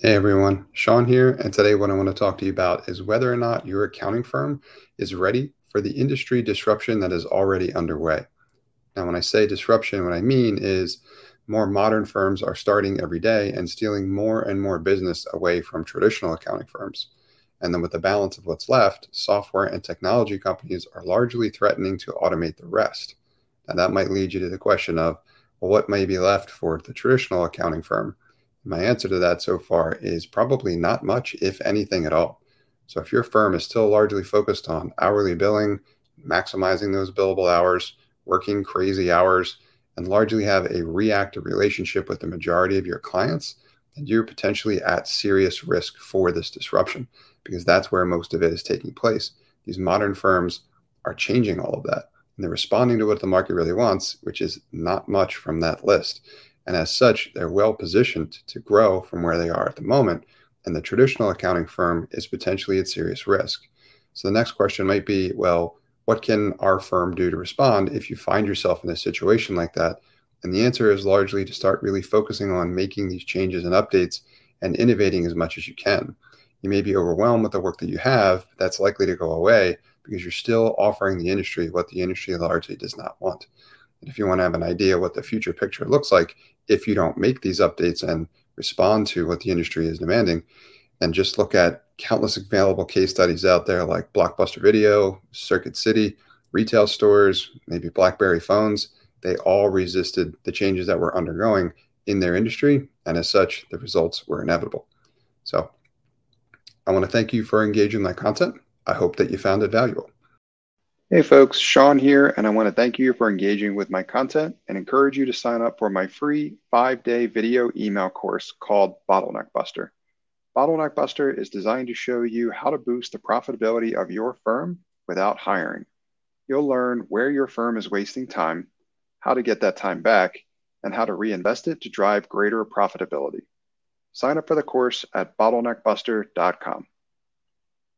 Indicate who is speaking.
Speaker 1: Hey everyone, Sean here, and today what I want to talk to you about is whether or not your accounting firm is ready for the industry disruption that is already underway. Now, when I say disruption, what I mean is more modern firms are starting every day and stealing more and more business away from traditional accounting firms. And then, with the balance of what's left, software and technology companies are largely threatening to automate the rest. Now, that might lead you to the question of, well, what may be left for the traditional accounting firm? My answer to that so far is probably not much, if anything at all. So if your firm is still largely focused on hourly billing, maximizing those billable hours, working crazy hours, and largely have a reactive relationship with the majority of your clients, then you're potentially at serious risk for this disruption because that's where most of it is taking place. These modern firms are changing all of that and they're responding to what the market really wants, which is not much from that list. And as such, they're well positioned to grow from where they are at the moment. And the traditional accounting firm is potentially at serious risk. So the next question might be well, what can our firm do to respond if you find yourself in a situation like that? And the answer is largely to start really focusing on making these changes and updates and innovating as much as you can. You may be overwhelmed with the work that you have, but that's likely to go away because you're still offering the industry what the industry largely does not want. If you want to have an idea what the future picture looks like, if you don't make these updates and respond to what the industry is demanding, and just look at countless available case studies out there like Blockbuster Video, Circuit City, retail stores, maybe BlackBerry phones, they all resisted the changes that were undergoing in their industry. And as such, the results were inevitable. So I want to thank you for engaging my content. I hope that you found it valuable. Hey folks, Sean here, and I want to thank you for engaging with my content and encourage you to sign up for my free five day video email course called Bottleneck Buster. Bottleneck Buster is designed to show you how to boost the profitability of your firm without hiring. You'll learn where your firm is wasting time, how to get that time back, and how to reinvest it to drive greater profitability. Sign up for the course at bottleneckbuster.com.